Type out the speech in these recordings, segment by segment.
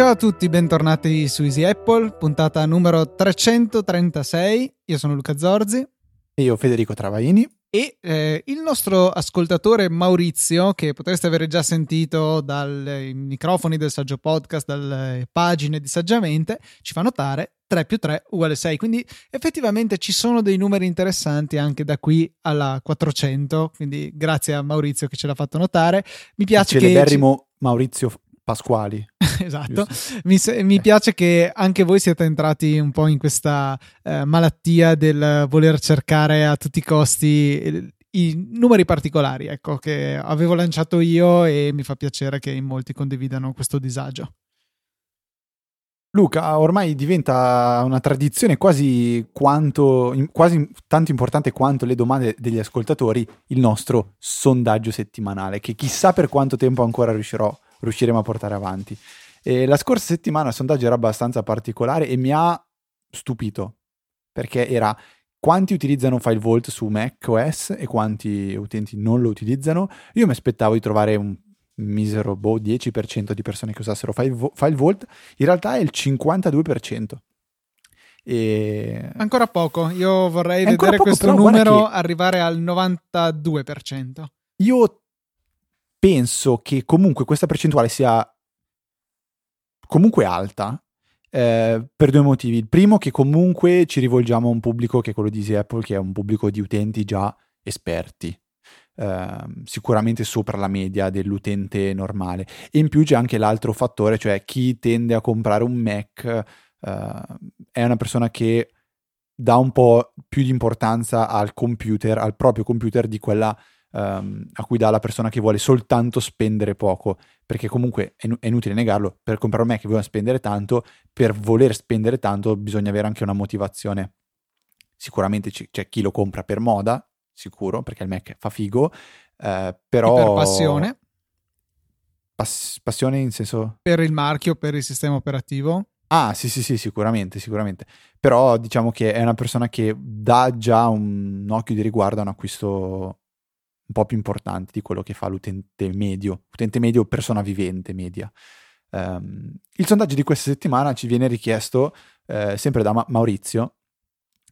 Ciao a tutti, bentornati su Easy Apple, puntata numero 336. Io sono Luca Zorzi. E io Federico Travaini. E eh, il nostro ascoltatore Maurizio, che potreste avere già sentito dai microfoni del Saggio Podcast, dalle pagine di Saggiamente, ci fa notare 3 più 3 uguale 6. Quindi effettivamente ci sono dei numeri interessanti anche da qui alla 400. Quindi grazie a Maurizio che ce l'ha fatto notare. Mi piace il celeberrimo che... Maurizio Pasquali. esatto. Mi, mi, piace che anche voi siete entrati un po' in questa eh, malattia del voler cercare a tutti i costi i numeri particolari, ecco, che avevo lanciato io e mi fa piacere che in molti condividano questo disagio. Luca, ormai diventa una tradizione quasi, quanto, quasi tanto importante quanto le domande degli ascoltatori, il nostro sondaggio settimanale, che chissà per quanto tempo ancora riuscirò, riusciremo a portare avanti. E la scorsa settimana il sondaggio era abbastanza particolare e mi ha stupito, perché era quanti utilizzano FileVault su macOS e quanti utenti non lo utilizzano. Io mi aspettavo di trovare un misero boh, 10% di persone che usassero FileVault, in realtà è il 52%. E... Ancora poco, io vorrei vedere poco, questo numero che... arrivare al 92%. Io penso che comunque questa percentuale sia comunque alta eh, per due motivi. Il primo che comunque ci rivolgiamo a un pubblico che è quello di Easy Apple, che è un pubblico di utenti già esperti. Ehm, sicuramente sopra la media dell'utente normale. E in più c'è anche l'altro fattore, cioè chi tende a comprare un Mac uh, è una persona che dà un po' più di importanza al computer, al proprio computer di quella um, a cui dà la persona che vuole soltanto spendere poco, perché comunque è, è inutile negarlo, per comprare un Mac bisogna spendere tanto, per voler spendere tanto bisogna avere anche una motivazione. Sicuramente c'è chi lo compra per moda, sicuro, perché il Mac fa figo, eh, però... E per passione? Pass- passione in senso... Per il marchio, per il sistema operativo? Ah, sì, sì, sì, sicuramente, sicuramente. Però diciamo che è una persona che dà già un occhio di riguardo a un acquisto un po' più importante di quello che fa l'utente medio, utente medio, persona vivente media. Um, il sondaggio di questa settimana ci viene richiesto eh, sempre da Ma- Maurizio,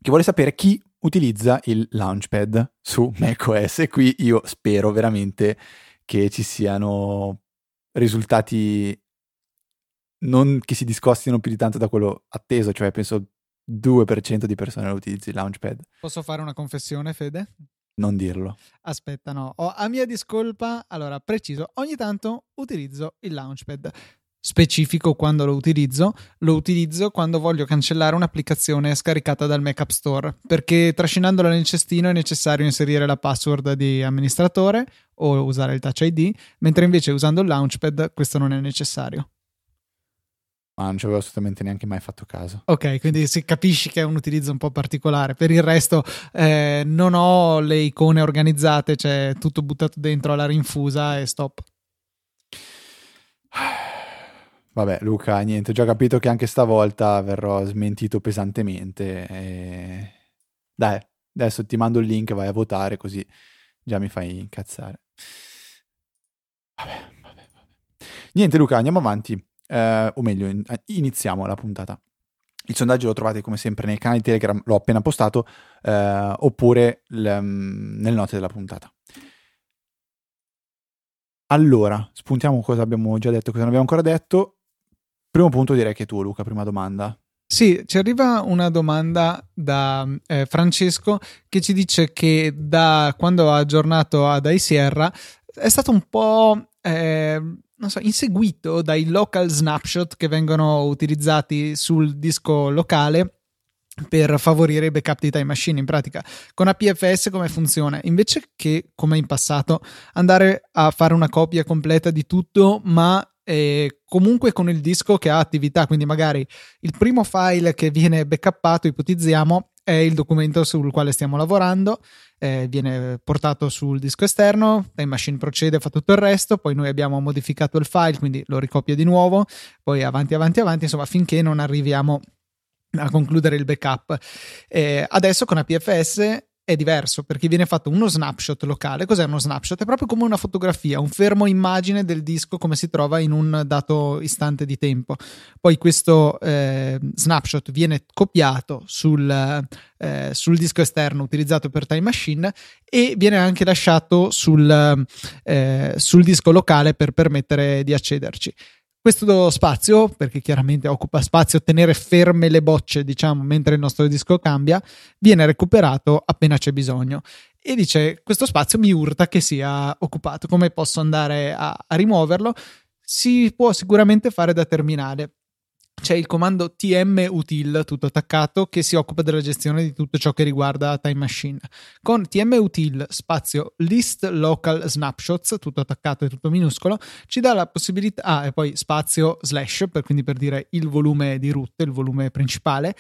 che vuole sapere chi utilizza il Launchpad su macOS e qui io spero veramente che ci siano risultati non che si discostino più di tanto da quello atteso, cioè penso 2% di persone lo utilizzi il Launchpad. Posso fare una confessione, Fede? Non dirlo. Aspetta, no. Oh, a mia discolpa, allora, preciso, ogni tanto utilizzo il Launchpad specifico quando lo utilizzo, lo utilizzo quando voglio cancellare un'applicazione scaricata dal Mac App Store, perché trascinandola nel cestino è necessario inserire la password di amministratore o usare il Touch ID, mentre invece usando il Launchpad questo non è necessario. Ma non ci avevo assolutamente neanche mai fatto caso. Ok, quindi si capisci che è un utilizzo un po' particolare. Per il resto eh, non ho le icone organizzate, cioè tutto buttato dentro alla rinfusa e stop. Vabbè, Luca, niente, ho già capito che anche stavolta verrò smentito pesantemente. E... Dai, adesso ti mando il link, vai a votare, così già mi fai incazzare. Vabbè, vabbè, vabbè. Niente, Luca, andiamo avanti. Eh, o meglio, iniziamo la puntata. Il sondaggio lo trovate come sempre nei canali Telegram, l'ho appena postato, eh, oppure l- mm, nelle note della puntata. Allora, spuntiamo cosa abbiamo già detto, cosa non abbiamo ancora detto. Primo punto direi che tu, Luca, prima domanda. Sì, ci arriva una domanda da eh, Francesco che ci dice che da quando ha aggiornato ad iSierra è stato un po' eh, non so, inseguito dai local snapshot che vengono utilizzati sul disco locale per favorire il backup di time machine in pratica con APFS come funziona? Invece che come in passato andare a fare una copia completa di tutto ma eh, comunque con il disco che ha attività, quindi magari il primo file che viene backuppato, ipotizziamo, è il documento sul quale stiamo lavorando, eh, viene portato sul disco esterno, Time Machine procede, fa tutto il resto, poi noi abbiamo modificato il file, quindi lo ricopia di nuovo, poi avanti, avanti, avanti, insomma, finché non arriviamo a concludere il backup. Eh, adesso con APFS è diverso perché viene fatto uno snapshot locale. Cos'è uno snapshot? È proprio come una fotografia, un fermo immagine del disco come si trova in un dato istante di tempo. Poi questo eh, snapshot viene copiato sul, eh, sul, disco esterno utilizzato per Time Machine e viene anche lasciato sul, eh, sul disco locale per permettere di accederci. Questo spazio, perché chiaramente occupa spazio tenere ferme le bocce, diciamo, mentre il nostro disco cambia, viene recuperato appena c'è bisogno. E dice: Questo spazio mi urta che sia occupato. Come posso andare a, a rimuoverlo? Si può sicuramente fare da terminale c'è il comando tmutil tutto attaccato che si occupa della gestione di tutto ciò che riguarda Time Machine. Con tmutil spazio list local snapshots tutto attaccato e tutto minuscolo ci dà la possibilità ah, e poi spazio slash per quindi per dire il volume di root, il volume principale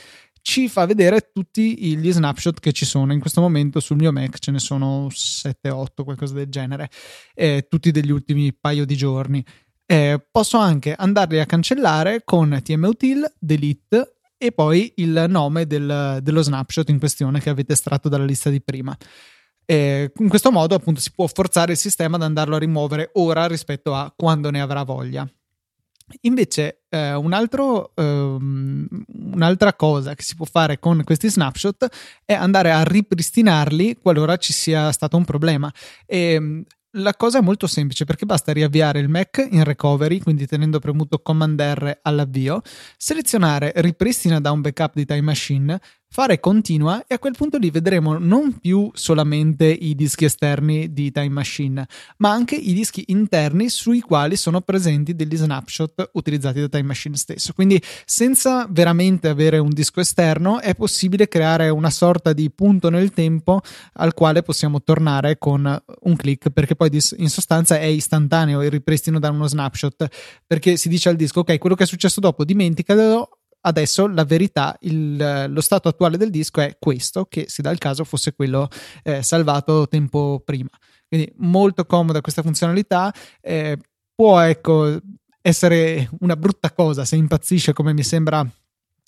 ci fa vedere tutti gli snapshot che ci sono in questo momento sul mio Mac, ce ne sono 7-8, qualcosa del genere, eh, tutti degli ultimi paio di giorni. Eh, posso anche andarli a cancellare con tmutil, delete e poi il nome del, dello snapshot in questione che avete estratto dalla lista di prima. Eh, in questo modo appunto si può forzare il sistema ad andarlo a rimuovere ora rispetto a quando ne avrà voglia. Invece, eh, un altro, um, un'altra cosa che si può fare con questi snapshot è andare a ripristinarli qualora ci sia stato un problema. E, la cosa è molto semplice perché basta riavviare il Mac in recovery, quindi tenendo premuto Command R all'avvio, selezionare ripristina da un backup di Time Machine, fare continua e a quel punto lì vedremo non più solamente i dischi esterni di Time Machine, ma anche i dischi interni sui quali sono presenti degli snapshot utilizzati da Time Machine stesso. Quindi senza veramente avere un disco esterno è possibile creare una sorta di punto nel tempo al quale possiamo tornare con un click perché poi in sostanza è istantaneo il ripristino da uno snapshot perché si dice al disco ok quello che è successo dopo dimenticalo adesso la verità, il, lo stato attuale del disco è questo, che si dà il caso fosse quello eh, salvato tempo prima. Quindi molto comoda questa funzionalità. Eh, può ecco, essere una brutta cosa se impazzisce come mi sembra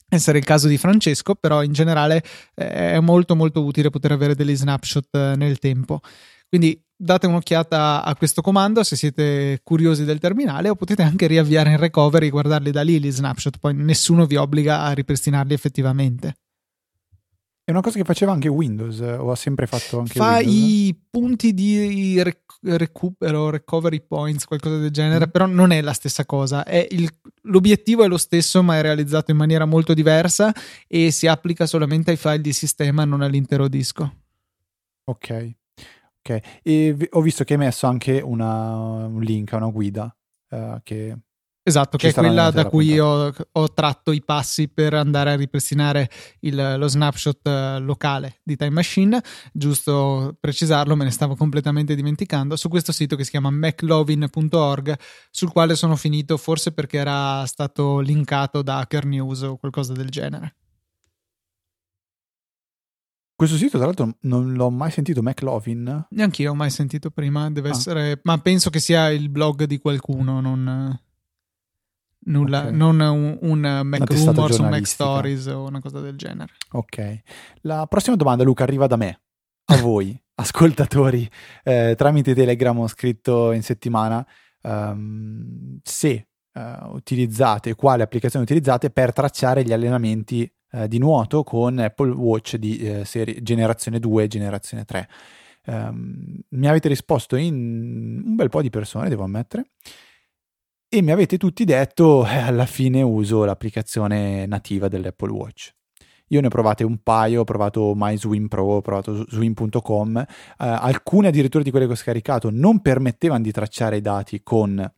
essere il caso di Francesco, però in generale eh, è molto molto utile poter avere degli snapshot eh, nel tempo. Quindi date un'occhiata a questo comando se siete curiosi del terminale o potete anche riavviare in recovery e guardarli da lì gli snapshot, poi nessuno vi obbliga a ripristinarli effettivamente. È una cosa che faceva anche Windows o ha sempre fatto anche Fa Windows? i punti di rec- recupero, recovery points, qualcosa del genere, mm. però non è la stessa cosa. È il, l'obiettivo è lo stesso, ma è realizzato in maniera molto diversa e si applica solamente ai file di sistema, non all'intero disco. Ok. Ok, e ho visto che hai messo anche una, un link a una guida uh, che Esatto, che è quella da cui ho, ho, tratto i passi per andare a ripristinare il, lo snapshot eh, locale di Time Machine. Giusto precisarlo, me ne stavo completamente dimenticando. Su questo sito che si chiama maclovin.org, sul quale sono finito forse perché era stato linkato da Hacker News o qualcosa del genere. Questo sito, tra l'altro, non l'ho mai sentito, McLovin. Neanch'io ho mai sentito prima, deve ah. essere... Ma penso che sia il blog di qualcuno, non... Nulla, okay. non un, un Mac Rumors, un Mac Stories o una cosa del genere. Ok. La prossima domanda, Luca, arriva da me, a voi, ascoltatori, eh, tramite Telegram ho scritto in settimana um, se uh, utilizzate, quale applicazione utilizzate per tracciare gli allenamenti eh, di nuoto con Apple Watch di eh, serie, generazione 2 e generazione 3. Um, ehm, mi avete risposto in un bel po' di persone, devo ammettere, e mi avete tutti detto eh, alla fine uso l'applicazione nativa dell'Apple Watch. Io ne ho provate un paio, ho provato MySwim Pro, ho provato swim.com, eh, alcune addirittura di quelle che ho scaricato non permettevano di tracciare i dati con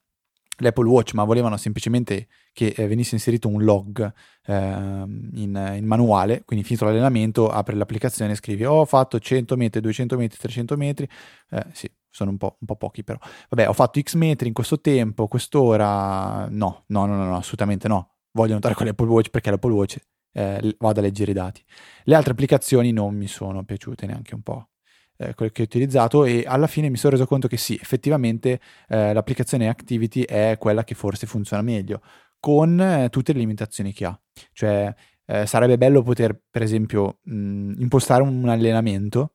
l'Apple Watch, ma volevano semplicemente che eh, venisse inserito un log eh, in, in, manuale, quindi finito l'allenamento apri l'applicazione e scrivi oh, ho fatto 100 metri, 200 metri, 300 metri, eh, sì, sono un po', un po', pochi però, vabbè ho fatto x metri in questo tempo, quest'ora, no, no, no, no, assolutamente no, voglio notare con l'Apple Watch perché l'Apple Watch eh, vado a leggere i dati. Le altre applicazioni non mi sono piaciute neanche un po' eh, che ho utilizzato e alla fine mi sono reso conto che sì, effettivamente eh, l'applicazione Activity è quella che forse funziona meglio, con eh, tutte le limitazioni che ha. Cioè eh, sarebbe bello poter, per esempio, mh, impostare un allenamento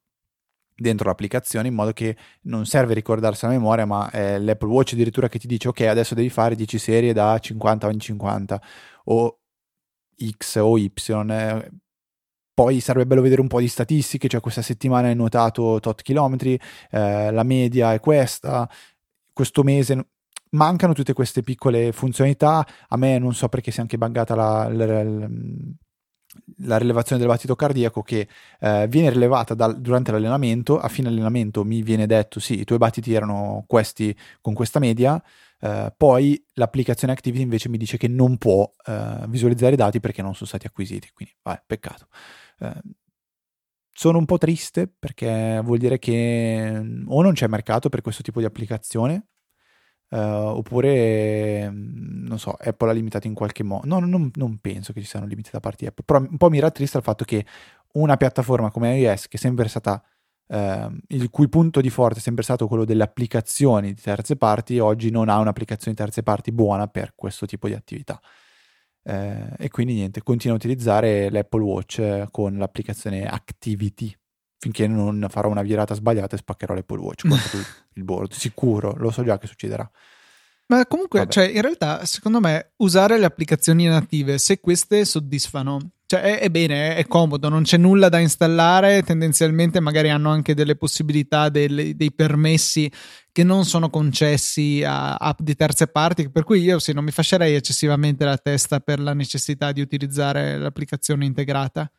dentro l'applicazione in modo che non serve ricordarsi la memoria ma è l'Apple Watch addirittura che ti dice ok adesso devi fare 10 serie da 50 in 50 o X o Y eh, poi sarebbe bello vedere un po' di statistiche, cioè questa settimana hai nuotato tot chilometri, eh, la media è questa, questo mese mancano tutte queste piccole funzionalità, a me non so perché sia anche buggata la, la, la la rilevazione del battito cardiaco che eh, viene rilevata dal, durante l'allenamento, a fine allenamento mi viene detto sì, i tuoi battiti erano questi con questa media, eh, poi l'applicazione Activity invece mi dice che non può eh, visualizzare i dati perché non sono stati acquisiti, quindi vabbè, peccato. Eh, sono un po' triste perché vuol dire che mm, o non c'è mercato per questo tipo di applicazione Uh, oppure mm, non so, Apple ha limitato in qualche modo. No, non, non, penso che ci siano limiti da parte di Apple. Però un po' mi rattrista il fatto che una piattaforma come iOS, che è sempre stata uh, il cui punto di forza è sempre stato quello delle applicazioni di terze parti, oggi non ha un'applicazione di terze parti buona per questo tipo di attività. Uh, e quindi niente, continua a utilizzare l'Apple Watch con l'applicazione Activity finché non farò una virata sbagliata e spaccherò l'Apple Watch contro il board. Sicuro, lo so già che succederà. Ma comunque, cioè, in realtà, secondo me, usare le applicazioni native, se queste soddisfano, cioè è, è, bene, è, comodo, non c'è nulla da installare, tendenzialmente magari hanno anche delle possibilità, delle, dei permessi che non sono concessi a app di terze parti, per cui io sì, non mi fascerei eccessivamente la testa per la necessità di utilizzare l'applicazione integrata.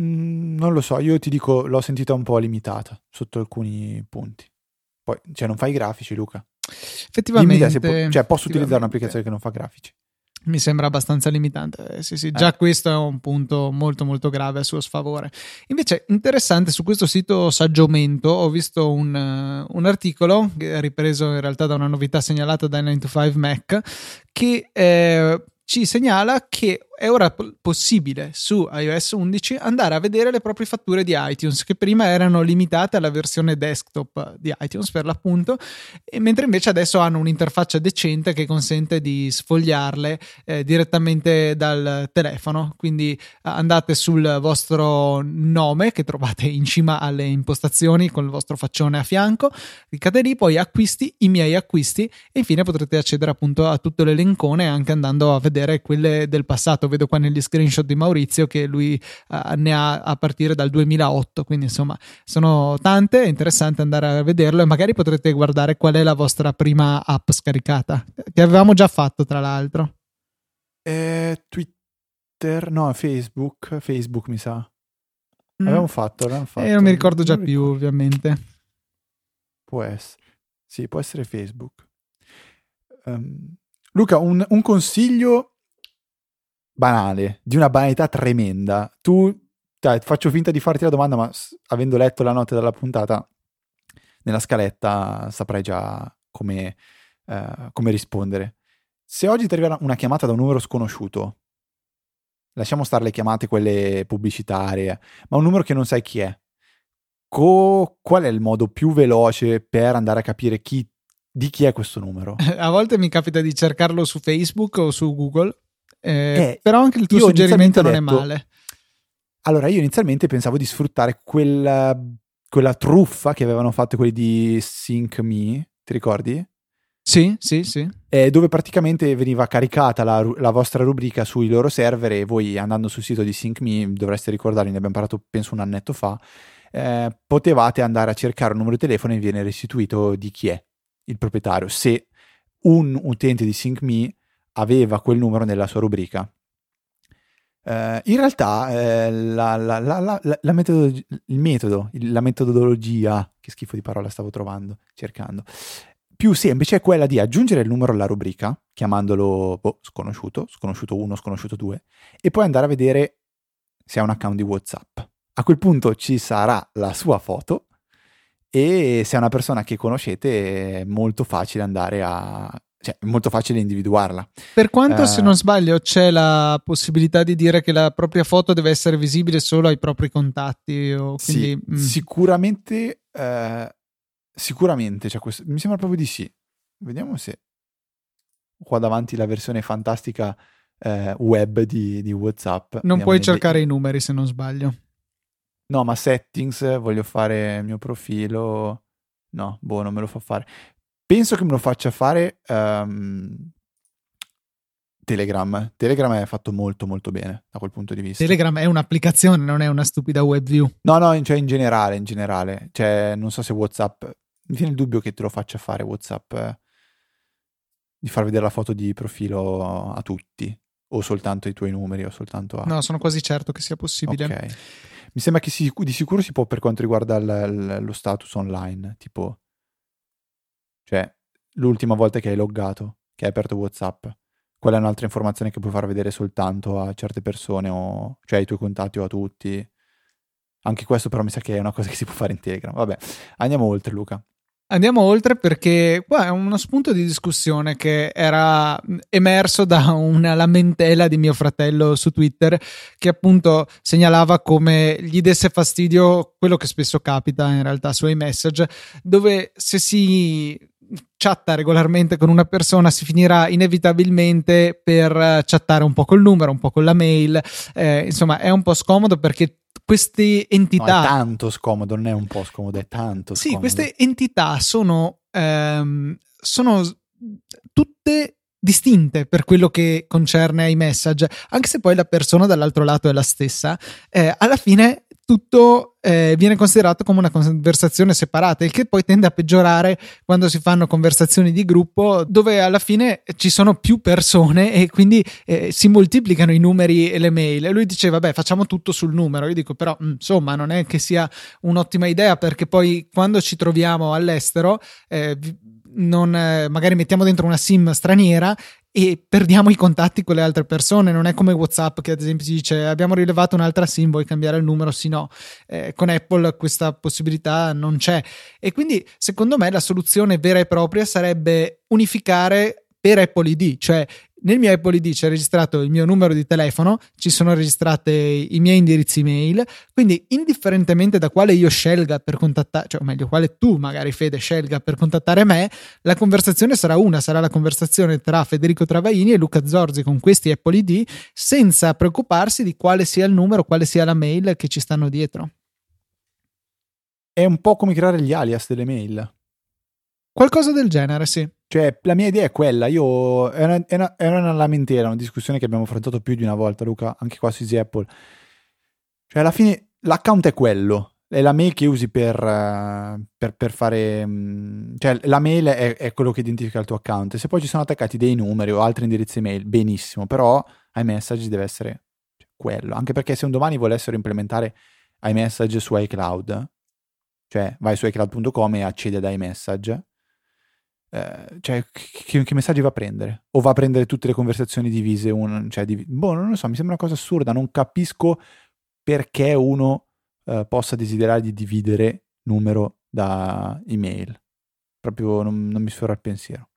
Mm, non lo so, io ti dico, l'ho sentita un po' limitata sotto alcuni punti. Poi, cioè, non fai grafici, Luca. Effettivamente. Po- cioè, posso utilizzare un'applicazione che non fa grafici. Mi sembra abbastanza limitante. Eh, sì, sì, già eh. questo è un punto molto, molto grave a suo sfavore. Invece, interessante, su questo sito Saggiomento ho visto un, uh, un articolo, ripreso in realtà da una novità segnalata da 9 to 5 Mac, che eh, ci segnala che è ora possibile su iOS 11 andare a vedere le proprie fatture di iTunes che prima erano limitate alla versione desktop di iTunes per l'appunto mentre invece adesso hanno un'interfaccia decente che consente di sfogliarle eh, direttamente dal telefono. Quindi andate sul vostro nome che trovate in cima alle impostazioni con il vostro faccione a fianco cliccate lì poi acquisti i miei acquisti e infine potrete accedere appunto a tutto l'elencone anche andando a vedere quelle del passato passato. Vedo qua negli screenshot di Maurizio che lui uh, ne ha a partire dal 2008, quindi insomma sono tante, è interessante andare a vederlo e magari potrete guardare qual è la vostra prima app scaricata, che avevamo già fatto tra l'altro. Eh, Twitter, no, Facebook, Facebook mi sa. Mm. Avevamo fatto, avevamo fatto. E eh, non mi ricordo già più, ricordo. ovviamente. Può essere. Sì, può essere Facebook. Um, Luca, un, un, consiglio banale, di una banalità tremenda. Tu, dai, faccio finta di farti la domanda, ma avendo letto la notte della puntata, nella scaletta saprai già come, uh, come rispondere. Se oggi ti arriva una chiamata da un numero sconosciuto, lasciamo stare le chiamate, quelle pubblicitarie, ma un numero che non sai chi è, co- qual è il modo più veloce per andare a capire chi, di chi è questo numero? A volte mi capita di cercarlo su Facebook o su Google eh, eh, però anche il tuo suggerimento non detto, è male. Allora, io inizialmente pensavo di sfruttare quella, quella truffa che avevano fatto quelli di Sync Me, ti ricordi? Sì, sì, sì. Eh, dove praticamente veniva caricata la, la, vostra rubrica sui loro server e voi andando sul sito di SyncMe, dovreste ricordarvi, ne abbiamo parlato penso un annetto fa, eh, potevate andare a cercare un numero di telefono e viene restituito di chi è il proprietario. Se un utente di SyncMe aveva quel numero nella sua rubrica. Uh, in realtà eh, la, la, la, metodologia, il metodo, la metodologia, che schifo di parola stavo trovando, cercando, più semplice è quella di aggiungere il numero alla rubrica, chiamandolo boh, sconosciuto, sconosciuto 1, sconosciuto 2, e poi andare a vedere se ha un account di WhatsApp. A quel punto ci sarà la sua foto e se è una persona che conoscete è molto facile andare a cioè, è molto facile individuarla. Per quanto, uh, se non sbaglio, c'è la possibilità di dire che la propria foto deve essere visibile solo ai propri contatti. O quindi, sì, mm. sicuramente, uh, sicuramente cioè questo, mi sembra proprio di sì. Vediamo se qua davanti la versione fantastica uh, web di, di WhatsApp. Non puoi cercare i numeri se non sbaglio. No, ma settings, voglio fare il mio profilo. No, boh, non me lo fa fare. Penso che me lo faccia fare um, Telegram. Telegram è fatto molto molto bene da quel punto di vista. Telegram è un'applicazione, non è una stupida web view. No, no, cioè in generale, in generale. Cioè, non so se WhatsApp... Mi viene il dubbio che te lo faccia fare WhatsApp eh, di far vedere la foto di profilo a tutti o soltanto i tuoi numeri o soltanto a... No, sono quasi certo che sia possibile. Ok. Mi sembra che si, di sicuro si può per quanto riguarda l, l, lo status online, tipo... Cioè, l'ultima volta che hai loggato, che hai aperto WhatsApp quella è un'altra informazione che puoi far vedere soltanto a certe persone, o, cioè ai tuoi contatti o a tutti. Anche questo però mi sa che è una cosa che si può fare in Telegram. Vabbè, andiamo oltre Luca. Andiamo oltre perché qua è uno spunto di discussione che era emerso da una lamentela di mio fratello su Twitter che appunto segnalava come gli desse fastidio quello che spesso capita in realtà su iMessage dove se si chatta regolarmente con una persona si finirà inevitabilmente per chattare un po' col numero, un po' con la mail, eh, insomma è un po' scomodo perché queste entità... No, è tanto scomodo, non è un po' scomodo, è tanto sì, scomodo. Sì, queste entità sono, ehm, sono tutte distinte per quello che concerne ai message, anche se poi la persona dall'altro lato è la stessa, eh, alla fine tutto eh, viene considerato come una conversazione separata, il che poi tende a peggiorare quando si fanno conversazioni di gruppo dove alla fine ci sono più persone e quindi eh, si moltiplicano i numeri e le mail. E lui diceva, beh, facciamo tutto sul numero. Io dico, però, mm, insomma, non è che sia un'ottima idea perché poi quando ci troviamo all'estero, eh, non, eh, magari mettiamo dentro una SIM straniera e perdiamo i contatti con le altre persone. Non è come WhatsApp che ad esempio si dice abbiamo rilevato un'altra SIM, vuoi cambiare il numero? Sì, no. Eh, con Apple questa possibilità non c'è. E quindi secondo me la soluzione vera e propria sarebbe unificare per Apple ID, cioè nel mio Apple ID c'è registrato il mio numero di telefono, ci sono registrate i miei indirizzi email, quindi indifferentemente da quale io scelga per contattare, cioè o meglio, quale tu magari Fede scelga per contattare me, la conversazione sarà una, sarà la conversazione tra Federico Travaini e Luca Zorzi con questi Apple ID, senza preoccuparsi di quale sia il numero, quale sia la mail che ci stanno dietro. È un po' come creare gli alias delle mail. Qualcosa del genere, sì. Cioè, la mia idea è quella. Io è una, una, una lamentela, una discussione che abbiamo affrontato più di una volta, Luca, anche qua su Easy Apple. Cioè, alla fine l'account è quello. È la mail che usi per, uh, per, per fare. Um, cioè, la mail è, è, quello che identifica il tuo account. Se poi ci sono attaccati dei numeri o altri indirizzi email, benissimo. Però iMessage deve essere quello. Anche perché se un domani volessero implementare iMessage su iCloud, cioè vai su iCloud.com e accedi ad iMessage eh, cioè, che, che, messaggi va a prendere? O va a prendere tutte le conversazioni divise? Un, cioè, div- boh, non lo so, mi sembra una cosa assurda. Non capisco perché uno eh, possa desiderare di dividere numero da email. Proprio non, non mi sfiora il pensiero.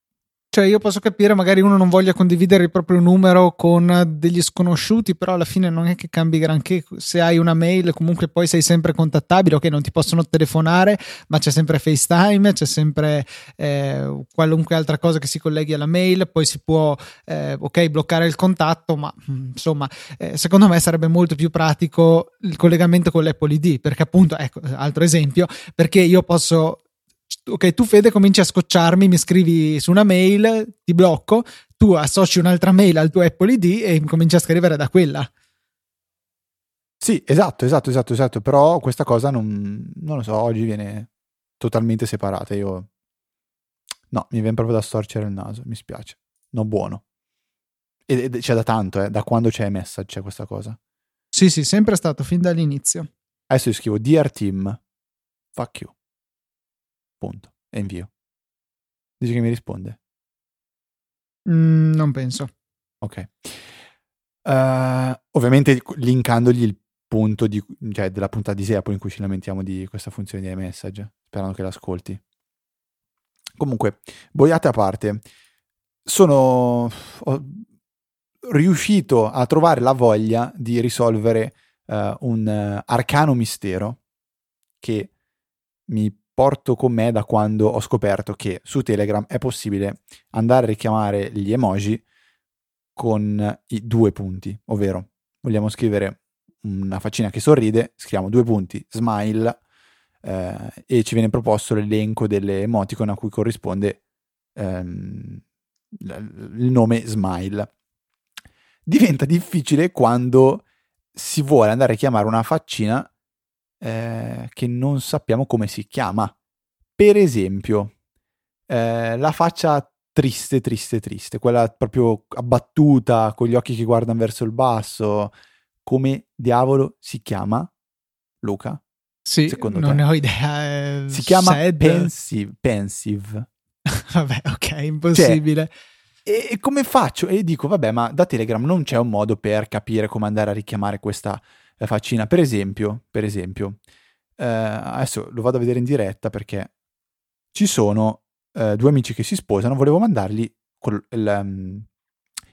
Cioè, io posso capire, magari uno non voglia condividere il proprio numero con degli sconosciuti, però alla fine non è che cambi granché. Se hai una mail, comunque poi sei sempre contattabile, ok, non ti possono telefonare, ma c'è sempre FaceTime, c'è sempre eh, qualunque altra cosa che si colleghi alla mail, poi si può, eh, ok, bloccare il contatto, ma mm, insomma, eh, secondo me sarebbe molto più pratico il collegamento con l'Apple ID, perché appunto, ecco, altro esempio, perché io posso ok, tu Fede cominci a scocciarmi, mi scrivi su una mail, ti blocco, tu associ un'altra mail al tuo Apple ID e cominci a scrivere da quella. Sì, esatto, esatto, esatto, esatto, però questa cosa non, non lo so, oggi viene totalmente separata, io... No, mi viene proprio da storcere il naso, mi spiace, no buono. E, c'è da tanto, eh, da quando c'è message c'è questa cosa. Sì, sì, sempre stato, fin dall'inizio. Adesso io scrivo Dear Team, fuck you. Punto. E invio. Dici che mi risponde? Mm, non penso. Ok. Uh, ovviamente linkandogli il punto di, cioè, della puntata di Seapo in cui ci lamentiamo di questa funzione di iMessage, sperando che l'ascolti. Comunque, boiate a parte, sono riuscito a trovare la voglia di risolvere uh, un uh, arcano mistero che mi porto con me da quando ho scoperto che su Telegram è possibile andare a richiamare gli emoji con i due punti, ovvero vogliamo scrivere una faccina che sorride, scriviamo due punti, smile, eh, e ci viene proposto l'elenco delle emoticon a cui corrisponde ehm, il nome smile. Diventa difficile quando si vuole andare a chiamare una faccina eh, che non sappiamo come si chiama. Per esempio, eh, la faccia triste, triste, triste, quella proprio abbattuta, con gli occhi che guardano verso il basso. Come diavolo si chiama, Luca? Sì, Secondo non te? ne ho idea. Eh, si chiama pensive. pensive. vabbè, ok, impossibile. Cioè, e come faccio? E dico, vabbè, ma da Telegram non c'è un modo per capire come andare a richiamare questa eh, faccina. Per esempio, per esempio, eh, adesso lo vado a vedere in diretta perché ci sono eh, due amici che si sposano, volevo mandargli col, il, um,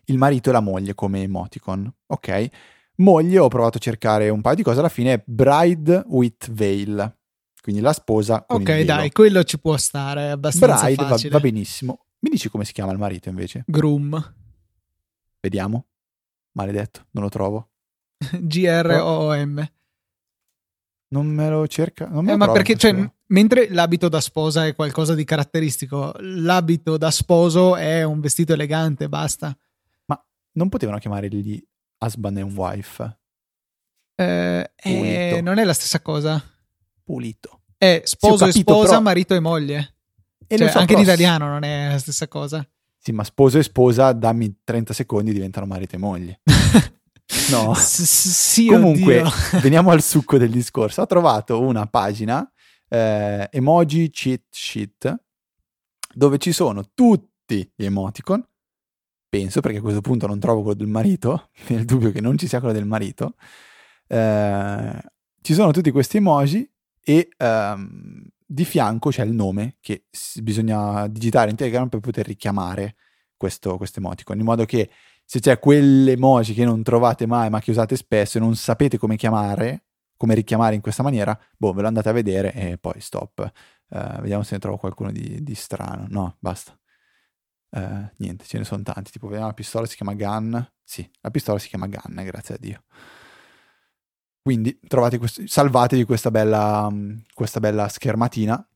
il marito e la moglie come emoticon, ok? Moglie, ho provato a cercare un paio di cose, alla fine è Bride with Veil, quindi la sposa con Ok, dai, quello ci può stare, è abbastanza Bride va, va, benissimo. Mi dici come si chiama il marito invece? Groom. Vediamo. Maledetto, non lo trovo. G-R-O-M. Non me lo cerca. Non me eh, ma perché, cioè, mentre l'abito da sposa è qualcosa di caratteristico, l'abito da sposo è un vestito elegante, basta. Ma non potevano chiamargli husband and wife. Eh, eh, non è la stessa cosa. Pulito. È sposo capito, e sposa, però... marito e moglie. E cioè, so, anche in italiano non è la stessa cosa. Sì, ma sposo e sposa, dammi 30 secondi, diventano marito e moglie. no. Sì, Comunque, oddio. veniamo al succo del discorso. Ho trovato una pagina, eh, emoji cheat sheet, dove ci sono tutti gli emoticon penso, perché a questo punto non trovo quello del marito, nel dubbio che non ci sia quello del marito, eh, ci sono tutti questi emoji e ehm, di fianco c'è il nome che bisogna digitare in Telegram per poter richiamare questo, questo emoticon, in modo che se c'è quell'emoji che non trovate mai ma che usate spesso e non sapete come chiamare, come richiamare in questa maniera, boh, ve lo andate a vedere e poi stop. Uh, vediamo se ne trovo qualcuno di, di strano. No, basta. Uh, niente, ce ne sono tanti. Tipo, vediamo, la pistola si chiama Gun. Sì, la pistola si chiama Gun, grazie a Dio. Quindi trovate questo, salvatevi questa bella, questa bella schermatina.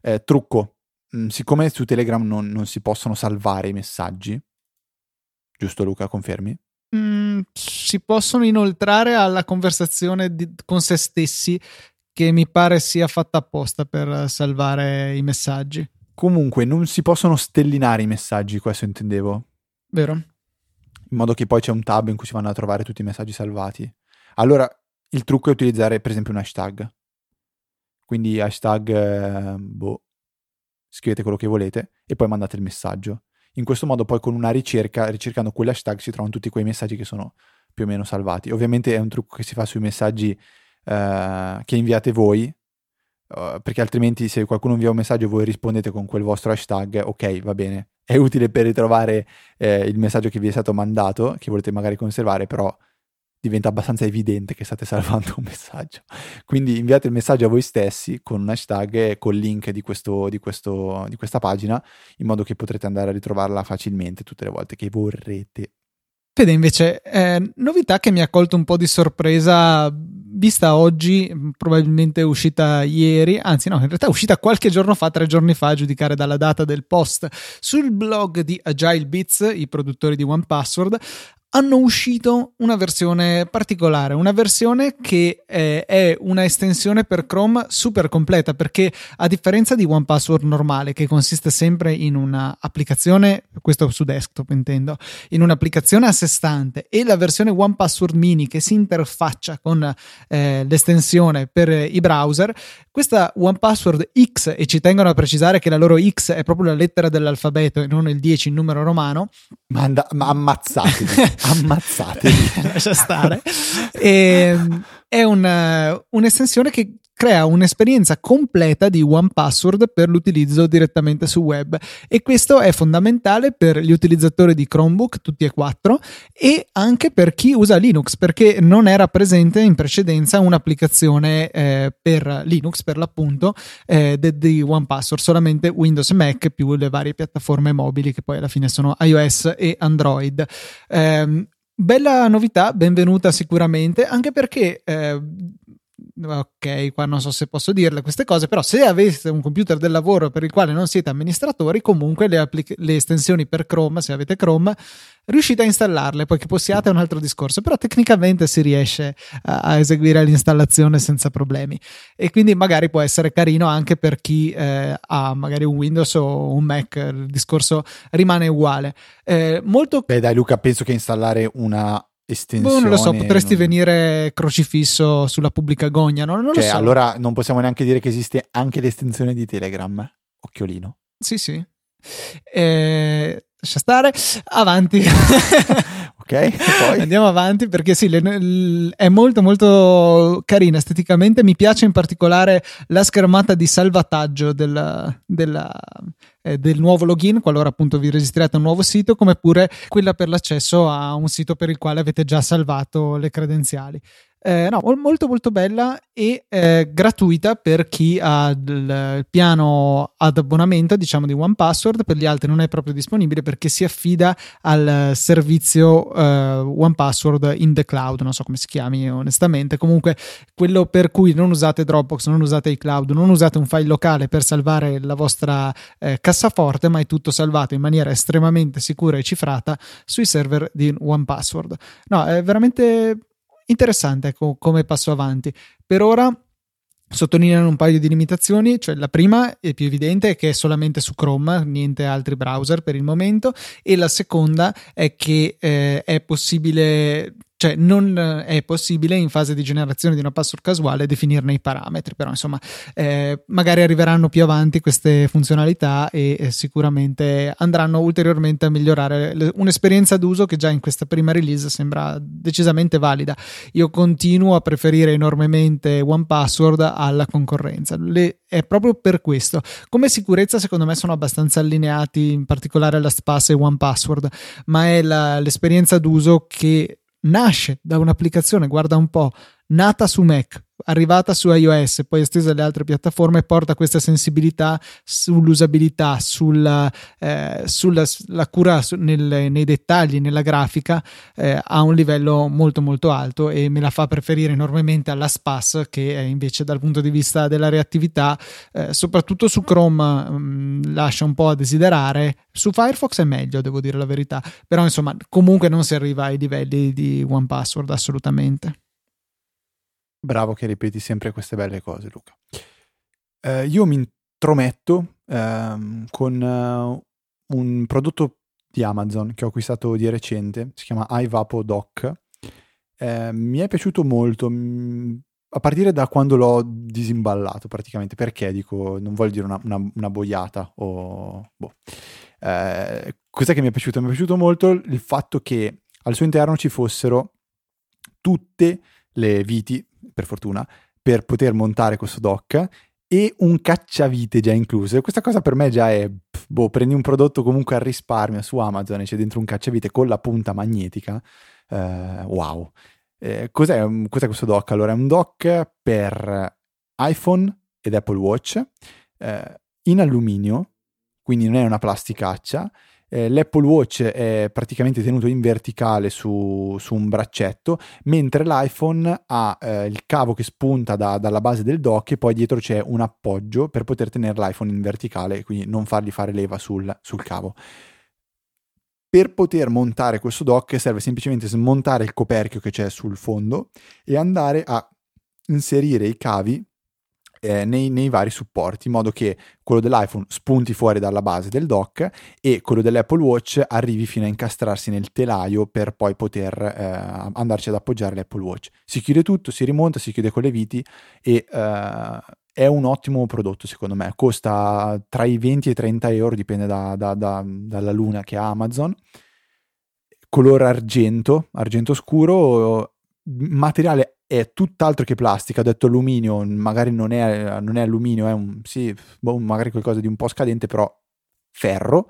Eh, trucco, mm, siccome su Telegram non, non, si possono salvare i messaggi, giusto Luca, confermi? Mm, si possono inoltrare alla conversazione di, con se stessi che mi pare sia fatta apposta per salvare i messaggi. Comunque non si possono stellinare i messaggi, questo intendevo. Vero. In modo che poi c'è un tab in cui si vanno a trovare tutti i messaggi salvati. Allora, il trucco è utilizzare per esempio un hashtag. Quindi hashtag, eh, boh, scrivete quello che volete e poi mandate il messaggio. In questo modo poi con una ricerca, ricercando quell'hashtag, si trovano tutti quei messaggi che sono più o meno salvati. Ovviamente è un trucco che si fa sui messaggi eh, che inviate voi, Uh, perché altrimenti se qualcuno invia un messaggio e voi rispondete con quel vostro hashtag, ok, va bene, è utile per ritrovare eh, il messaggio che vi è stato mandato, che volete magari conservare, però diventa abbastanza evidente che state salvando un messaggio. Quindi inviate il messaggio a voi stessi con un hashtag e col link di, questo, di, questo, di questa pagina, in modo che potrete andare a ritrovarla facilmente tutte le volte che vorrete. Fede, invece, eh, novità che mi ha colto un po' di sorpresa, vista oggi, probabilmente uscita ieri, anzi no, in realtà è uscita qualche giorno fa, tre giorni fa, a giudicare dalla data del post, sul blog di Agile Bits, i produttori di One Password, hanno uscito una versione particolare, una versione che eh, è una estensione per Chrome super completa perché a differenza di One Password normale che consiste sempre in un'applicazione, questo su desktop intendo, in un'applicazione a sé stante e la versione One Password mini che si interfaccia con eh, l'estensione per i browser, questa One Password X e ci tengono a precisare che la loro X è proprio la lettera dell'alfabeto e non il 10 in numero romano. Ma, and- ma ammazzatevi. Ammazzatevi. Lascia stare. E, ehm, è un, un'estensione che crea un'esperienza completa di One Password per l'utilizzo direttamente su web e questo è fondamentale per gli utilizzatori di Chromebook, tutti e quattro, e anche per chi usa Linux perché non era presente in precedenza un'applicazione eh, per Linux per l'appunto eh, di One Password, solamente Windows e Mac più le varie piattaforme mobili che poi alla fine sono iOS e Android. Eh, bella novità, benvenuta sicuramente, anche perché eh, ok, qua non so se posso dirle queste cose, però se aveste un computer del lavoro per il quale non siete amministratori, comunque le, applic- le estensioni per Chrome, se avete Chrome, riuscite a installarle, poi che possiate è un altro discorso, però tecnicamente si riesce a, a, eseguire l'installazione senza problemi e quindi magari può essere carino anche per chi eh, ha magari un Windows o un Mac, il discorso rimane uguale. Eh, molto... Beh dai Luca, penso che installare una estensione. Boh, non lo so, potresti non... venire crocifisso sulla pubblica gogna, no? non cioè, lo so. Allora non possiamo neanche dire che esiste anche l'estensione di Telegram. Occhiolino. Sì, sì. Eh, lascia stare, avanti. ok, andiamo avanti perché sì, le, le, è molto molto carina esteticamente. Mi piace in particolare la schermata di salvataggio della, della, eh, del nuovo login, qualora appunto vi registrate un nuovo sito, come pure quella per l'accesso a un sito per il quale avete già salvato le credenziali. Eh, no, molto molto bella e eh, gratuita per chi ha il piano ad abbonamento, diciamo di One Password, per gli altri non è proprio disponibile perché si affida al servizio eh, One Password in the cloud, non so come si chiami onestamente, comunque quello per cui non usate Dropbox, non usate iCloud, non usate un file locale per salvare la vostra eh, cassaforte, ma è tutto salvato in maniera estremamente sicura e cifrata sui server di One Password. No, è veramente interessante ecco, come passo avanti. Per ora sottolineano un paio di limitazioni, cioè la prima è più evidente è che è solamente su Chrome, niente altri browser per il momento, e la seconda è che eh, è possibile cioè non eh, è possibile in fase di generazione di una password casuale definirne i parametri, però insomma eh, magari arriveranno più avanti queste funzionalità e eh, sicuramente andranno ulteriormente a migliorare le, un'esperienza d'uso che già in questa prima release sembra decisamente valida. Io continuo a preferire enormemente OnePassword alla concorrenza. Le, è proprio per questo. Come sicurezza, secondo me, sono abbastanza allineati, in particolare LastPass e OnePassword, ma è la, l'esperienza d'uso che nasce da un'applicazione, guarda un po', nata su Mac, arrivata su iOS, poi estesa alle altre piattaforme, porta questa sensibilità sull'usabilità, sulla, eh, sulla cura su, nel, nei dettagli, nella grafica eh, a un livello molto molto alto e me la fa preferire enormemente alla SPAS che invece dal punto di vista della reattività, eh, soprattutto su Chrome mh, mm, lascia un po' a desiderare, su Firefox è meglio, devo dire la verità, però insomma comunque non si arriva ai livelli di OnePassword assolutamente. Bravo che ripeti sempre queste belle cose, Luca. Eh, io mi intrometto ehm, con uh, un prodotto di Amazon che ho acquistato di recente, si chiama iVapo Dock. Eh, mi è piaciuto molto, mh, a partire da quando l'ho disimballato praticamente, perché dico, non voglio dire una, una, una boiata o... Boh. Eh, cos'è che mi è piaciuto? Mi è piaciuto molto il fatto che al suo interno ci fossero tutte le viti per fortuna, per poter montare questo dock e un cacciavite già incluso. Questa cosa per me già è, boh, prendi un prodotto comunque al risparmio su Amazon e c'è dentro un cacciavite con la punta magnetica. Uh, wow. Eh, cos'è, cos'è, questo dock? Allora, è un dock per iPhone ed Apple Watch eh, in alluminio, quindi non è una plasticaccia, eh, l'Apple Watch è praticamente tenuto in verticale su, su un braccetto, mentre l'iPhone ha eh, il cavo che spunta da, dalla base del dock e poi dietro c'è un appoggio per poter tenere l'iPhone in verticale, quindi non fargli fare leva sul, sul cavo. Per poter montare questo dock serve semplicemente smontare il coperchio che c'è sul fondo e andare a inserire i cavi eh, nei, nei, vari supporti, in modo che quello dell'iPhone spunti fuori dalla base del dock e quello dell'Apple Watch arrivi fino a incastrarsi nel telaio per poi poter eh, andarci ad appoggiare l'Apple Watch. Si chiude tutto, si rimonta, si chiude con le viti e eh, è un ottimo prodotto secondo me, costa tra i 20 e i 30 euro, dipende da, da, da, dalla luna che ha Amazon. Colore argento, argento scuro, materiale è tutt'altro che plastica, ho detto alluminio, magari non è, non è alluminio, è un, sì, boh, magari qualcosa di un po' scadente, però ferro.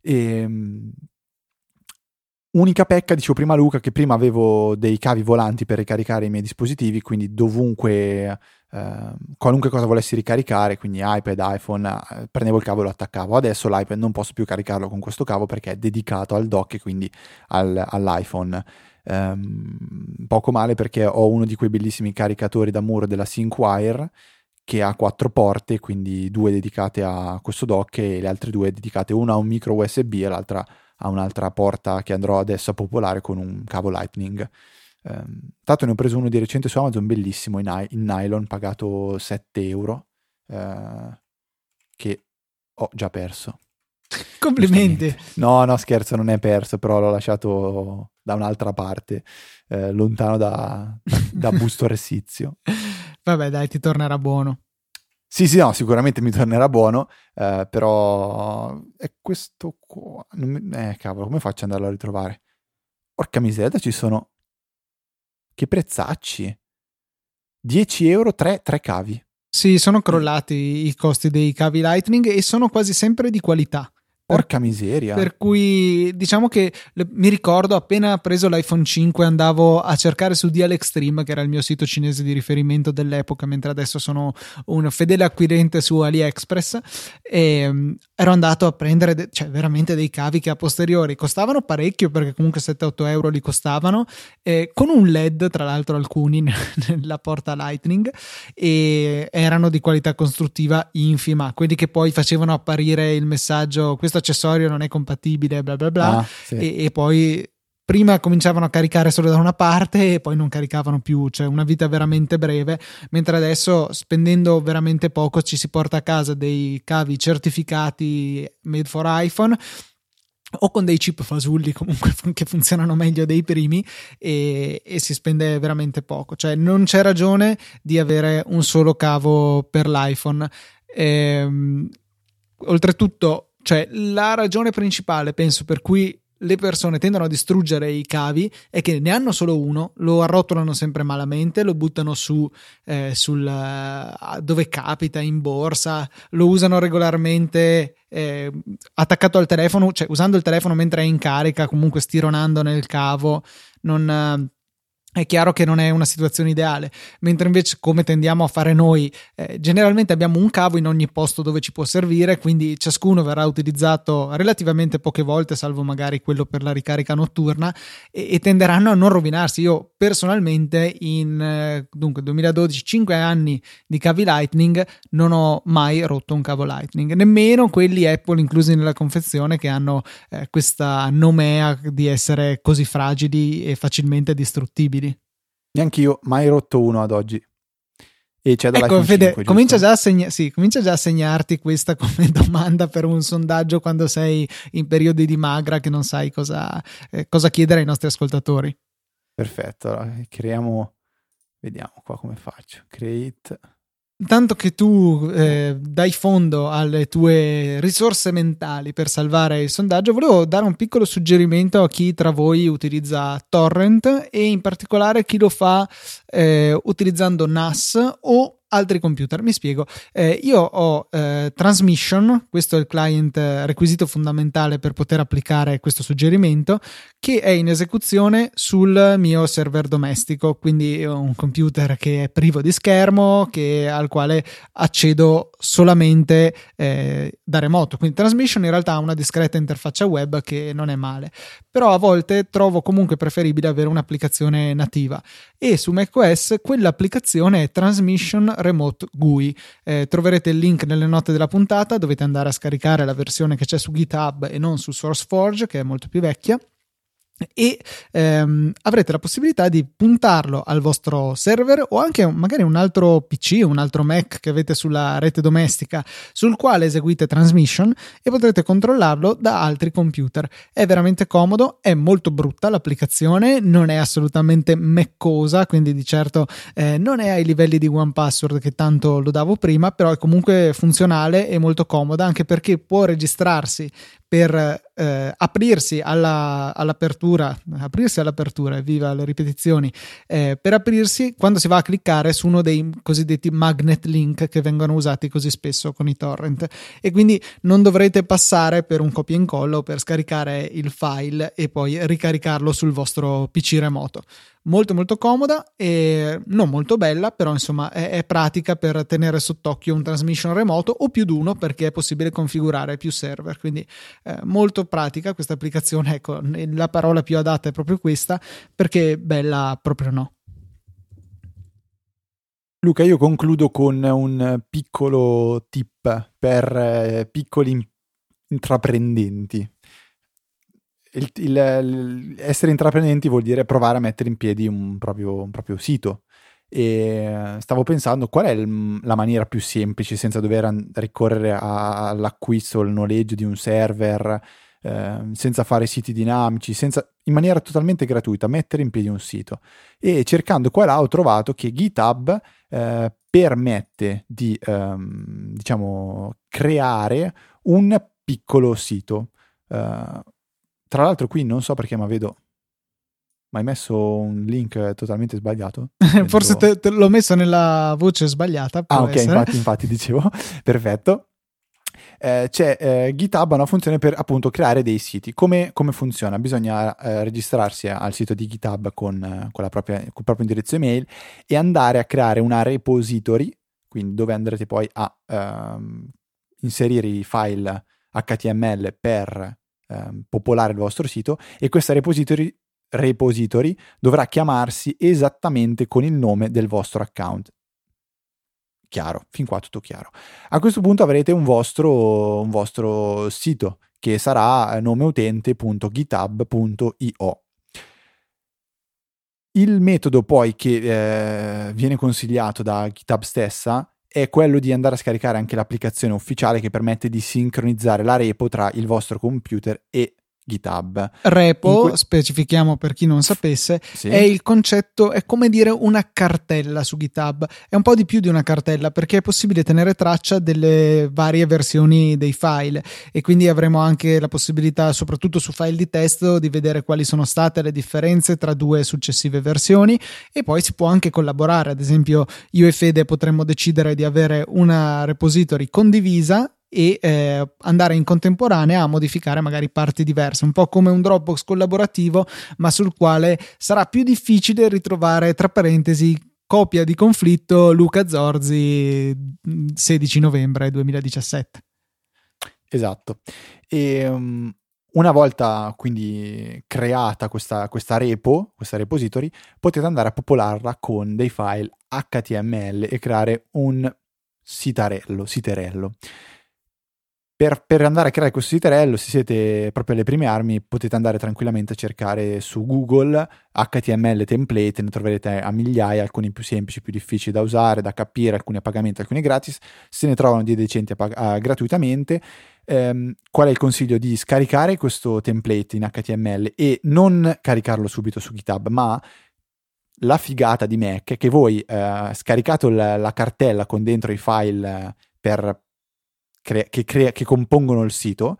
E, ehm, unica pecca, dicevo prima Luca, che prima avevo dei cavi volanti per ricaricare i miei dispositivi, quindi dovunque eh, qualunque cosa volessi ricaricare, quindi iPad, iPhone, eh, prendevo il cavo e lo attaccavo. Adesso l'iPad non posso più caricarlo con questo cavo perché è dedicato al dock e quindi al, all'iPhone. Um, poco male perché ho uno di quei bellissimi caricatori da muro della SyncWire che ha quattro porte, quindi due dedicate a questo dock e le altre due dedicate una a un micro USB e l'altra a un'altra porta che andrò adesso a popolare con un cavo Lightning. Um, tanto ne ho preso uno di recente su Amazon bellissimo in, in nylon, pagato 7 euro, uh, che ho già perso. Complimenti. No, no, scherzo, non è perso, però l'ho lasciato da un'altra parte, eh, lontano da, da, Busto Ressizio. Vabbè, dai, ti tornerà buono. Sì, sì, no, sicuramente mi tornerà buono, eh, però è questo qua. Mi... Eh, cavolo, come faccio ad andarlo a ritrovare? Porca miseria, ci sono... Che prezzacci! 10 euro, 3, 3 cavi. Sì, sono crollati i costi dei cavi Lightning e sono quasi sempre di qualità. Porca miseria. Per cui diciamo che le, mi ricordo appena preso l'iPhone 5 andavo a cercare su DL Extreme, che era il mio sito cinese di riferimento dell'epoca, mentre adesso sono un fedele acquirente su AliExpress e um, ero andato a prendere de- cioè, veramente dei cavi che a posteriori costavano parecchio perché comunque 7-8 euro li costavano, eh, con un LED tra l'altro alcuni nella porta Lightning e erano di qualità costruttiva infima, quelli che poi facevano apparire il messaggio questo accessorio non è compatibile, bla bla bla, ah, sì. e, e poi prima cominciavano a caricare solo da una parte e poi non caricavano più, cioè una vita veramente breve, mentre adesso spendendo veramente poco ci si porta a casa dei cavi certificati made for iPhone o con dei chip fasulli comunque che funzionano meglio dei primi e, e, si spende veramente poco, cioè non c'è ragione di avere un solo cavo per l'iPhone. Ehm, oltretutto cioè, la ragione principale, penso, per cui le persone tendono a distruggere i cavi è che ne hanno solo uno, lo arrotolano sempre malamente, lo buttano su eh, sul, uh, dove capita, in borsa, lo usano regolarmente eh, attaccato al telefono, cioè usando il telefono mentre è in carica, comunque stironando nel cavo. Non, uh, è chiaro che non è una situazione ideale, mentre invece come tendiamo a fare noi, eh, generalmente abbiamo un cavo in ogni posto dove ci può servire, quindi ciascuno verrà utilizzato relativamente poche volte, salvo magari quello per la ricarica notturna, e, e tenderanno a non rovinarsi. Io personalmente in eh, dunque 2012, 5 anni di cavi Lightning, non ho mai rotto un cavo Lightning, nemmeno quelli Apple inclusi nella confezione che hanno eh, questa nomea di essere così fragili e facilmente distruttibili. Neanche io, mai rotto uno ad oggi. E c'è ecco, Fede, 5, comincia, già segna- sì, comincia già a segnarti questa come domanda per un sondaggio quando sei in periodi di magra che non sai cosa, eh, cosa chiedere ai nostri ascoltatori. Perfetto, allora, creiamo, vediamo qua come faccio. Create Tanto che tu eh, dai fondo alle tue risorse mentali per salvare il sondaggio, volevo dare un piccolo suggerimento a chi tra voi utilizza Torrent e in particolare chi lo fa eh, utilizzando NAS o altri computer. Mi spiego. Eh, io ho eh, Transmission, questo è il client eh, requisito fondamentale per poter applicare questo suggerimento, che è in esecuzione sul mio server domestico, quindi un computer che è privo di schermo, che, al quale accedo solamente eh, da remoto. Quindi Transmission in realtà ha una discreta interfaccia web che non è male, però a volte trovo comunque preferibile avere un'applicazione nativa e su macOS quell'applicazione è Transmission Remote GUI. Eh, troverete il link nelle note della puntata, dovete andare a scaricare la versione che c'è su GitHub e non su SourceForge, che è molto più vecchia e ehm, avrete la possibilità di puntarlo al vostro server o anche magari un altro PC, un altro Mac che avete sulla rete domestica sul quale eseguite transmission e potrete controllarlo da altri computer. È veramente comodo, è molto brutta l'applicazione, non è assolutamente meccosa, quindi di certo eh, non è ai livelli di One Password che tanto lo davo prima, però è comunque funzionale e molto comoda anche perché può registrarsi per eh, aprirsi alla, all'apertura, aprirsi all'apertura, viva le ripetizioni, eh, per aprirsi quando si va a cliccare su uno dei cosiddetti magnet link che vengono usati così spesso con i torrent. E quindi non dovrete passare per un copia e incollo per scaricare il file e poi ricaricarlo sul vostro PC remoto molto molto comoda e non molto bella, però insomma è, è pratica per tenere sott'occhio un transmission remoto o più di uno perché è possibile configurare più server, quindi eh, molto pratica questa applicazione, ecco, la parola più adatta è proprio questa perché bella proprio no. Luca, io concludo con un piccolo tip per eh, piccoli intraprendenti. Il, il, il, essere intraprendenti vuol dire provare a mettere in piedi un proprio, un proprio sito. E stavo pensando qual è la maniera più semplice senza dover ricorrere a, all'acquisto al noleggio di un server, eh, senza fare siti dinamici, senza, in maniera totalmente gratuita, mettere in piedi un sito. E cercando qua e là ho trovato che GitHub eh, permette di ehm, diciamo creare un piccolo sito. Uh, tra l'altro qui non so perché ma vedo ma hai messo un link totalmente sbagliato? Forse te, te l'ho messo nella voce sbagliata. Ah, ok, infatti, infatti dicevo, perfetto. Eh, c'è eh, GitHub ha una funzione per appunto creare dei siti. Come, come funziona? Bisogna eh, registrarsi al sito di GitHub con, eh, con, propria, con, il proprio indirizzo email e andare a creare una repository, quindi dove andrete poi a ehm, inserire i file HTML per ehm, popolare il vostro sito e questa repository, repository dovrà chiamarsi esattamente con il nome del vostro account chiaro, fin qua tutto chiaro. A questo punto avrete un vostro, un vostro sito che sarà nomeutente.github.io. Il metodo poi che eh, viene consigliato da GitHub stessa è quello di andare a scaricare anche l'applicazione ufficiale che permette di sincronizzare la repo tra il vostro computer e GitHub. Repo, que- specifichiamo per chi non sapesse, sì. è il concetto, è come dire una cartella su GitHub. È un po' di più di una cartella perché è possibile tenere traccia delle varie versioni dei file e quindi avremo anche la possibilità, soprattutto su file di testo, di vedere quali sono state le differenze tra due successive versioni e poi si può anche collaborare. Ad esempio, io e Fede potremmo decidere di avere una repository condivisa e eh, andare in contemporanea a modificare magari parti diverse, un po' come un Dropbox collaborativo, ma sul quale sarà più difficile ritrovare tra parentesi copia di conflitto Luca Zorzi 16 novembre 2017. Esatto. E um, una volta quindi creata questa, questa repo, questa repository, potete andare a popolarla con dei file HTML e creare un sitarello, siterello. Per, per, andare a creare questo siterello, se siete proprio alle prime armi, potete andare tranquillamente a cercare su Google HTML template, ne troverete a migliaia, alcuni più semplici, più difficili da usare, da capire, alcuni a pagamento, alcuni gratis. Se ne trovano di decenti a pag- a, gratuitamente. Ehm, qual è il consiglio? Di scaricare questo template in HTML e non caricarlo subito su GitHub, ma la figata di Mac è che voi eh, scaricato la, la, cartella con dentro i file per crea- che, crea- che, compongono il sito,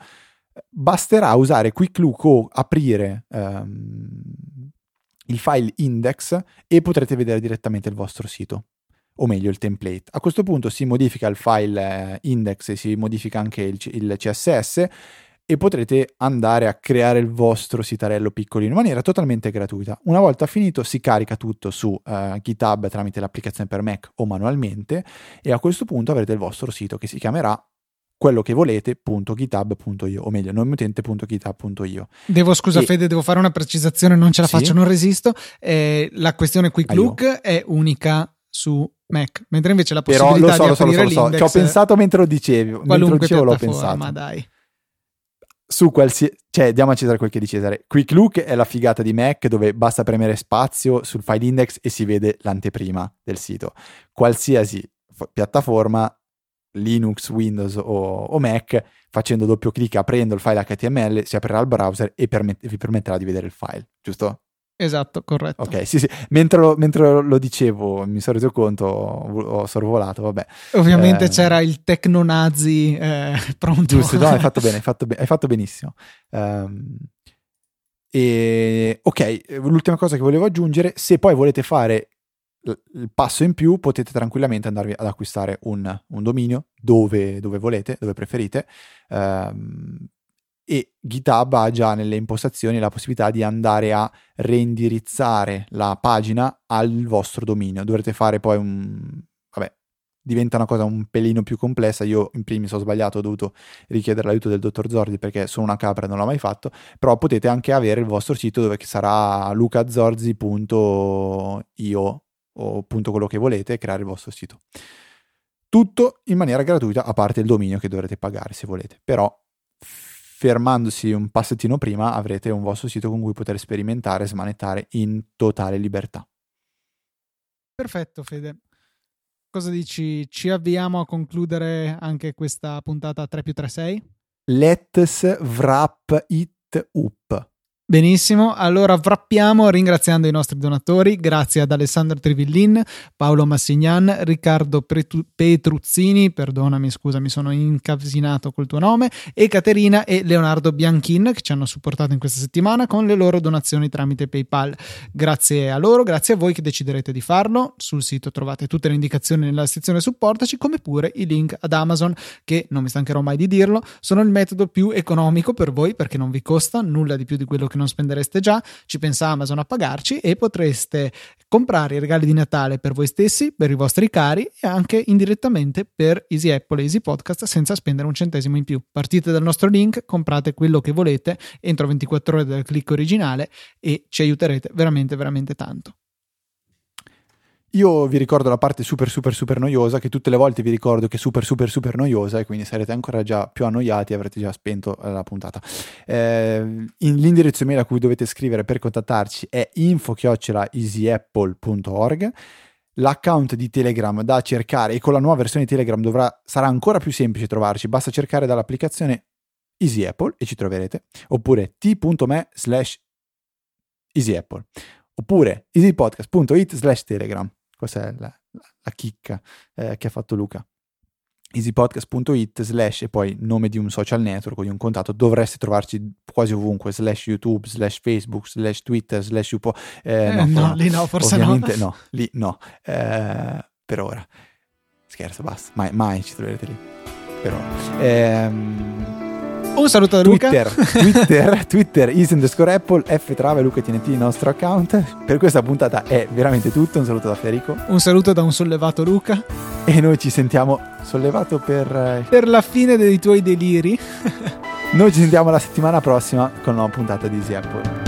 basterà usare Quick Look o aprire um, il file index e potrete vedere direttamente il vostro sito o meglio il template. A questo punto si modifica il file index e si modifica anche il, il, CSS e potrete andare a creare il vostro sitarello piccolino in maniera totalmente gratuita. Una volta finito si carica tutto su uh, GitHub tramite l'applicazione per Mac o manualmente e a questo punto avrete il vostro sito che si chiamerà quello che volete.github.io o meglio nomeutente.github.io devo scusa e... Fede devo fare una precisazione non ce la sì? faccio non resisto. Eh, la questione quick ah, look è unica su Mac mentre invece la possibilità Però lo so, di lo so, lo so, so. ci ho pensato mentre lo dicevi mentre lo dicevo l'ho pensato. ma dai. Su qualsiasi cioè diamo a Cesare quel che è di Cesare. Quick Look è la figata di Mac dove basta premere spazio sul file index e si vede l'anteprima del sito. Qualsiasi piattaforma Linux, Windows o, o, Mac, facendo doppio clic, aprendo il file HTML, si aprirà il browser e permet- vi permetterà di vedere il file, giusto? Esatto, corretto. Ok, sì, sì. Mentre lo, mentre lo dicevo, mi sono reso conto, ho sorvolato, vabbè. Ovviamente eh, c'era il tecno-nazi eh, pronto. Giusto, no, hai fatto bene, hai fatto, be- hai fatto benissimo. Um, e, ok, l'ultima cosa che volevo aggiungere, se poi volete fare il passo in più potete tranquillamente andarvi ad acquistare un, un dominio dove, dove, volete, dove preferite, ehm, e GitHub ha già nelle impostazioni la possibilità di andare a reindirizzare la pagina al vostro dominio. Dovrete fare poi un... vabbè, diventa una cosa un pelino più complessa. Io in primis ho sbagliato, ho dovuto richiedere l'aiuto del dottor Zordi perché sono una capra e non l'ho mai fatto, però potete anche avere il vostro sito dove sarà lucazorzi.io o appunto quello che volete creare il vostro sito. Tutto in maniera gratuita, a parte il dominio che dovrete pagare se volete, però fermandosi un passettino prima avrete un vostro sito con cui poter sperimentare e smanettare in totale libertà. Perfetto Fede. Cosa dici? Ci avviamo a concludere anche questa puntata 3 più 3 6? Let's wrap it up. Benissimo, allora wrappiamo ringraziando i nostri donatori, grazie ad Alessandro Trivillin, Paolo Massignan, Riccardo Pretu- Petruzzini, perdonami scusa mi sono incasinato col tuo nome, e Caterina e Leonardo Bianchin che ci hanno supportato in questa settimana con le loro donazioni tramite PayPal. Grazie a loro, grazie a voi che deciderete di farlo, sul sito trovate tutte le indicazioni nella sezione supportaci come pure i link ad Amazon che, non mi stancherò mai di dirlo, sono il metodo più economico per voi perché non vi costa nulla di più di quello che che non spendereste già, ci pensa Amazon a pagarci e potreste comprare i regali di Natale per voi stessi, per i vostri cari e anche indirettamente per Easy Apple e Easy Podcast senza spendere un centesimo in più. Partite dal nostro link, comprate quello che volete entro 24 ore dal click originale e ci aiuterete veramente veramente tanto. Io vi ricordo la parte super super super noiosa, che tutte le volte vi ricordo che è super super super noiosa e quindi sarete ancora già più annoiati e avrete già spento eh, la puntata. Eh, l'indirizzo email a cui dovete scrivere per contattarci è info-easyapple.org L'account di Telegram da cercare e con la nuova versione di Telegram dovrà, sarà ancora più semplice trovarci, basta cercare dall'applicazione Easy Apple e ci troverete, oppure t.me slash easyapple, oppure easypodcast.it slash telegram. Questa è la, la chicca eh, che ha fatto Luca. easypodcast.it slash e poi nome di un social network o di un contatto dovreste trovarci quasi ovunque slash youtube slash facebook slash twitter slash upo eh, no, eh, no, no, lì no forse ovviamente no, no lì no eh, per ora. Scherzo basta mai, mai ci troverete lì per ora. Ehm un saluto da Twitter, Luca. Twitter, Twitter, is underscore Apple, F Trave, Luca TNT, il nostro account. Per questa puntata è veramente tutto. Un saluto da Federico. Un saluto da un sollevato Luca. E noi ci sentiamo sollevato per... Eh, per la fine dei tuoi deliri. noi ci sentiamo la settimana prossima con una puntata di Easy Apple.